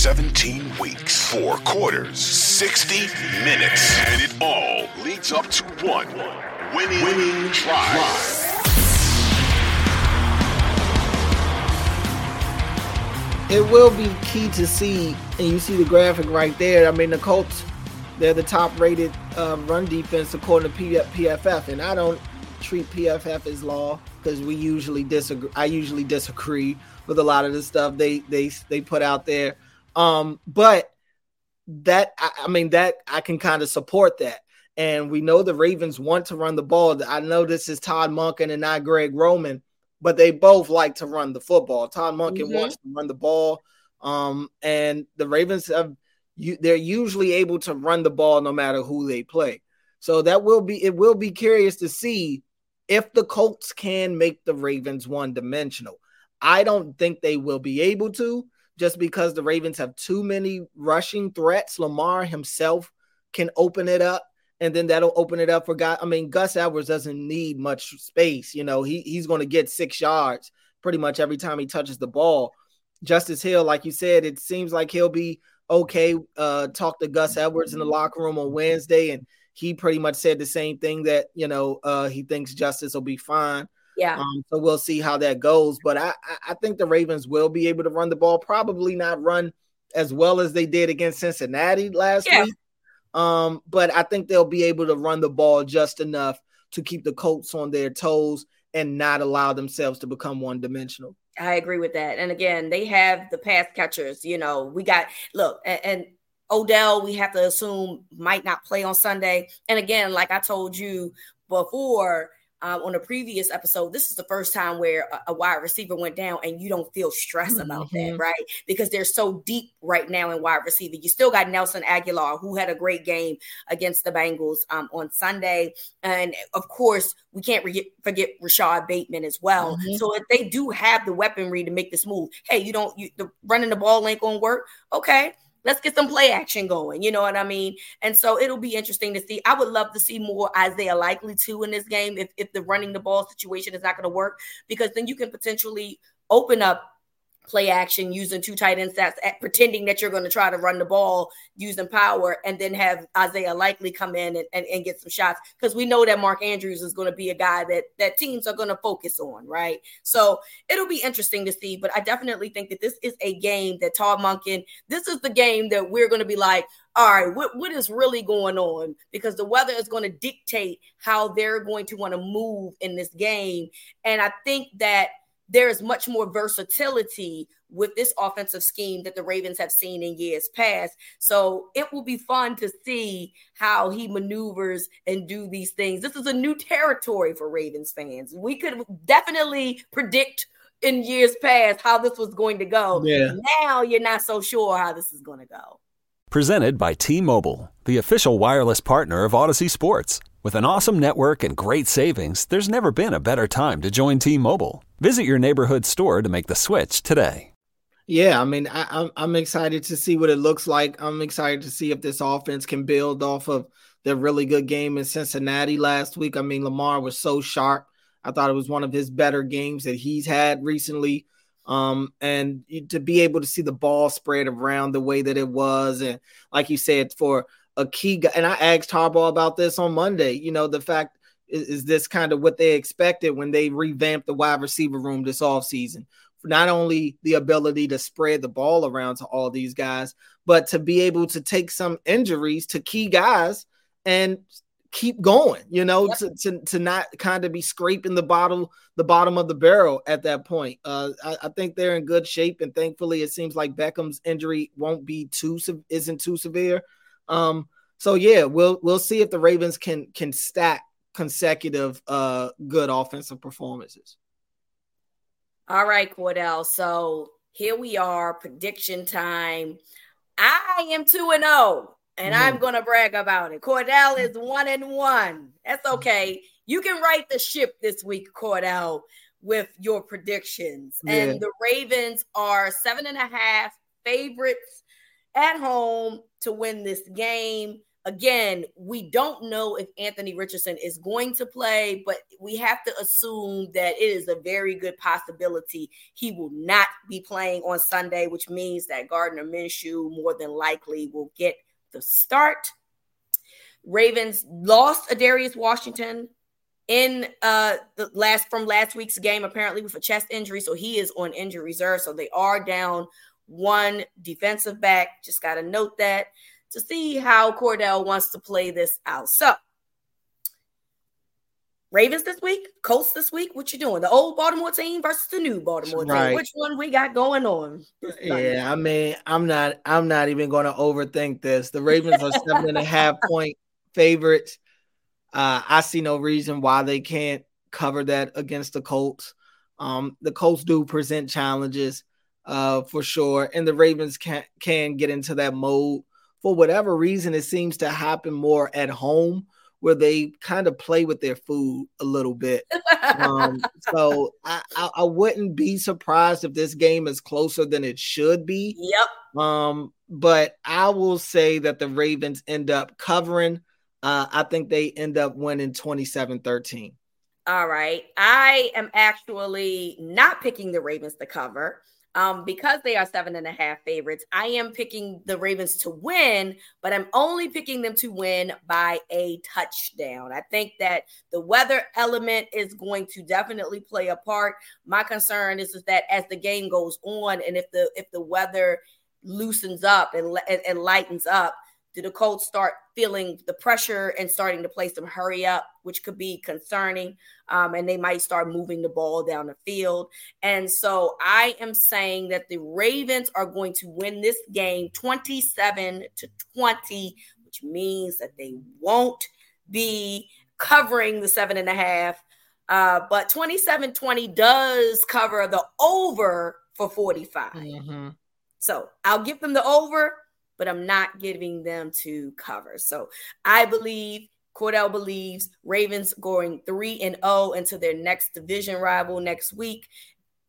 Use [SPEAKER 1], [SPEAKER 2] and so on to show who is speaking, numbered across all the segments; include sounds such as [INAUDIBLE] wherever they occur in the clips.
[SPEAKER 1] 17 weeks, four quarters, 60 minutes, and it all leads up to one winning, winning.
[SPEAKER 2] It will be key to see, and you see the graphic right there. I mean, the Colts, they're the top rated uh, run defense according to PFF, and I don't treat PFF as law because we usually disagree. I usually disagree with a lot of the stuff they they they put out there. Um, but that I, I mean that I can kind of support that. And we know the Ravens want to run the ball. I know this is Todd Monken and not Greg Roman, but they both like to run the football. Todd Monken
[SPEAKER 3] Mhm.
[SPEAKER 2] wants to run the ball. Um, and the Ravens have you they're usually able to run the ball no matter who they play. So that will be it will be curious to see if the Colts can make the Ravens one dimensional. I don't think they will be able to just because the Ravens have too many rushing threats. Lamar himself can open it up, and then that'll open it up for guys. I mean, Gus Edwards doesn't need much space. You know, he he's going to get six yards pretty much every time he touches the ball. Justice Hill, like you said, it seems like he'll be okay. Uh, talk to Gus Edwards in the locker room on Wednesday, and he pretty much said the same thing that you know uh, he thinks Justice will be fine.
[SPEAKER 3] Yeah.
[SPEAKER 2] Um, so we'll see how that goes. But I, I- think the Ravens will be able to run the ball. Probably not run as well as they did against Cincinnati last
[SPEAKER 3] Yeah.
[SPEAKER 2] week. Um, but I think they'll be able to run the ball just enough to keep the Colts on their toes and not allow themselves to become one dimensional.
[SPEAKER 3] I agree with that. And again, they have the pass catchers. You know, we got look and, and Odell. We have to assume might not play on Sunday. And again, like I told you before, um, on a previous episode, this is the first time where a, a wide receiver went down and you don't feel stress about mm-hmm. that, right? Because they're so deep right now in wide receiver. You still got Nelson Agholor, who had a great game against the Bengals um, on Sunday. And of course, we can't re- forget Rashod Bateman as well. Mm-hmm. So if they do have the weaponry to make this move, hey, you don't, you, the running the ball ain't going to work. Okay let's get some play action going. You know what I mean? And so it'll be interesting to see. I would love to see more Isaiah Likely too in this game if, if the running the ball situation is not going to work, because then you can potentially open up play action using two tight end sets, at, pretending that you're going to try to run the ball using power, and then have Isaiah Likely come in and, and, and get some shots because we know that Mark Andrews is going to be a guy that that teams are going to focus on, right? So it'll be interesting to see, but I definitely think that this is a game that Todd Monken, this is the game that we're going to be like, all right, what, what is really going on? Because the weather is going to dictate how they're going to want to move in this game. And I think that there's much more versatility with this offensive scheme that the Ravens have seen in years past. So it will be fun to see how he maneuvers and do these things. This is a new territory for Ravens fans. We could definitely predict in years past how this was going to go. Yeah. Now you're not so sure how this is going to go.
[SPEAKER 4] Presented by T Mobile, the official wireless partner of Audacy Sports. With an awesome network and great savings, there's never been a better time to join T Mobile. Visit your neighborhood store to make the switch today.
[SPEAKER 2] Yeah, I mean, I, am excited to see what it looks like. I'm excited to see if this offense can build off of the really good game in Cincinnati last week. I mean, Lamar was so sharp. I thought it was one of his better games that he's had recently. Um, and to be able to see the ball spread around the way that it was, and like you said, for a key guy. And I asked Harbaugh about this on Monday. You know, the fact is, is this kind of what they expected when they revamped the wide receiver room this offseason? Not only the ability to spread the ball around to all these guys, but to be able to take some injuries to key guys and keep going, you know, yep. to, to, to not kind of be scraping the bottom the bottom of the barrel at that point. Uh, I, I, think they're in good shape, and thankfully, it seems like Beckham's injury won't be too isn't too severe. Um, so yeah, we'll we'll see if the Ravens can can stack consecutive uh good offensive performances.
[SPEAKER 3] All right, Cordell. So here we are, prediction time. I am 2 and 0, and mm-hmm. I'm going to brag about it. Cordell is 1 and 1. That's okay. You can right the ship this week, Cordell, with your predictions. Yeah. And the Ravens are seven and a half favorites at home to win this game. Again, we don't know if Anthony Richardson is going to play, but we have to assume that it is a very good possibility he will not be playing on Sunday, which means that Gardner Minshew more than likely will get the start. Ravens lost Ar'Darius Washington in uh the last from last week's game apparently with a chest injury so he is on injury reserve so they are down one defensive back. Just got to note that to see how Cordell wants to play this out. So, Ravens this week, Colts this week. What you doing? The old Baltimore team versus the new Baltimore right. team. Which one we got going on?
[SPEAKER 2] Yeah, I mean, I'm not. I'm not even going to overthink this. The Ravens are seven and a half [LAUGHS] point favorites. Uh, I see no reason why they can't cover that against the Colts. Um, the Colts do present challenges uh, for sure. And the Ravens can can get into that mode for whatever reason. It seems to happen more at home where they kind of play with their food a little bit. um, [LAUGHS] so I, I, I, wouldn't be surprised if this game is closer than it should be.
[SPEAKER 3] Yep.
[SPEAKER 2] Um, but I will say that the Ravens end up covering. Uh, I think they end up winning 27 13.
[SPEAKER 3] All right. I am actually not picking the Ravens to cover um, because they are seven and a half favorites, I am picking the Ravens to win, but I'm only picking them to win by a touchdown. I think that the weather element is going to definitely play a part. My concern is, is that as the game goes on, and if the if the weather loosens up and, and, and lightens up, do the Colts start feeling the pressure and starting to play some hurry up, which could be concerning? Um, and they might start moving the ball down the field. And so I am saying that the Ravens are going to win this game 27 to 20, which means that they won't be covering the seven and a half. Uh, but 27 20 does cover the over for 45. Mm-hmm. So I'll give them the over, but I'm not giving them to cover. So I believe Cordell believes Ravens going 3 and 0 into their next division rival next week.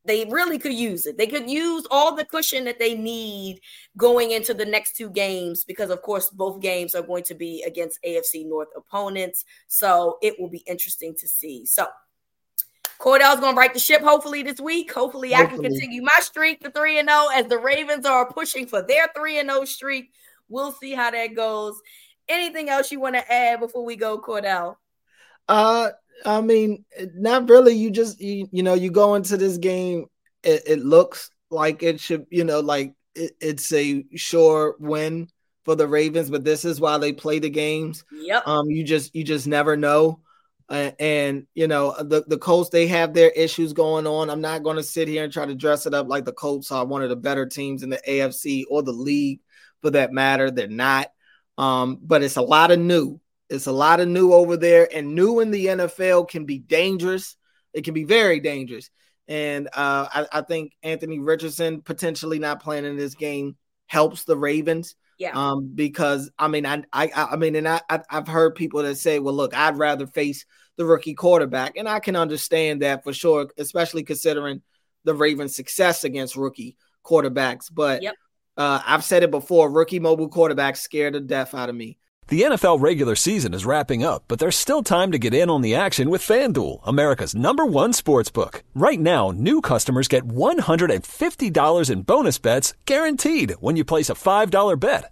[SPEAKER 3] They really could use it. They could use all the cushion that they need going into the next two games because, of course, both games are going to be against AFC North opponents. So it will be interesting to see. So Cordell's going to right the ship hopefully this week. Hopefully, hopefully, I can continue my streak to 3 and 0 as the Ravens are pushing for their 3 and 0 streak. We'll see how that goes. Anything else you want to add before we go, Cordell?
[SPEAKER 2] Uh, I mean, not really. You just you, you know you go into this game. It, it looks like it should, you know, like it, it's a sure win for the Ravens, but this is why they play the games.
[SPEAKER 3] Yep.
[SPEAKER 2] Um, you just you just never know. Uh, and you know the the Colts they have their issues going on. I'm not going to sit here and try to dress it up like the Colts are one of the better teams in the AFC or the league for that matter. They're not. Um, but it's a lot of new. It's a lot of new over there, and new in the NFL can be dangerous. It can be very dangerous. And uh, I, I, think Anthony Richardson potentially not playing in this game helps the Ravens.
[SPEAKER 3] Yeah.
[SPEAKER 2] Um, because I mean, I, I, I mean, and I, I've heard people that say, well, look, I'd rather face the rookie quarterback, and I can understand that for sure, especially considering the Ravens' success against rookie quarterbacks. But
[SPEAKER 3] yep.
[SPEAKER 2] uh, I've said it before: rookie mobile quarterbacks scare the death out of me.
[SPEAKER 4] The NFL regular season is wrapping up, but there's still time to get in on the action with FanDuel, America's number one sports book. Right now, new customers get $150 in bonus bets guaranteed when you place a $5 bet.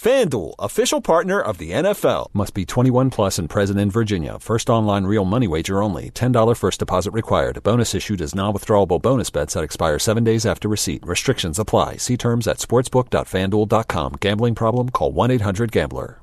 [SPEAKER 4] FanDuel, official partner of the NFL. Must be 21 plus and present in Virginia. First online real money wager only. $10 first deposit required. Bonus issued as non-withdrawable bonus bets that expire seven days after receipt. Restrictions apply. See terms at sportsbook.fanduel.com. Gambling problem? Call 1-800-GAMBLER.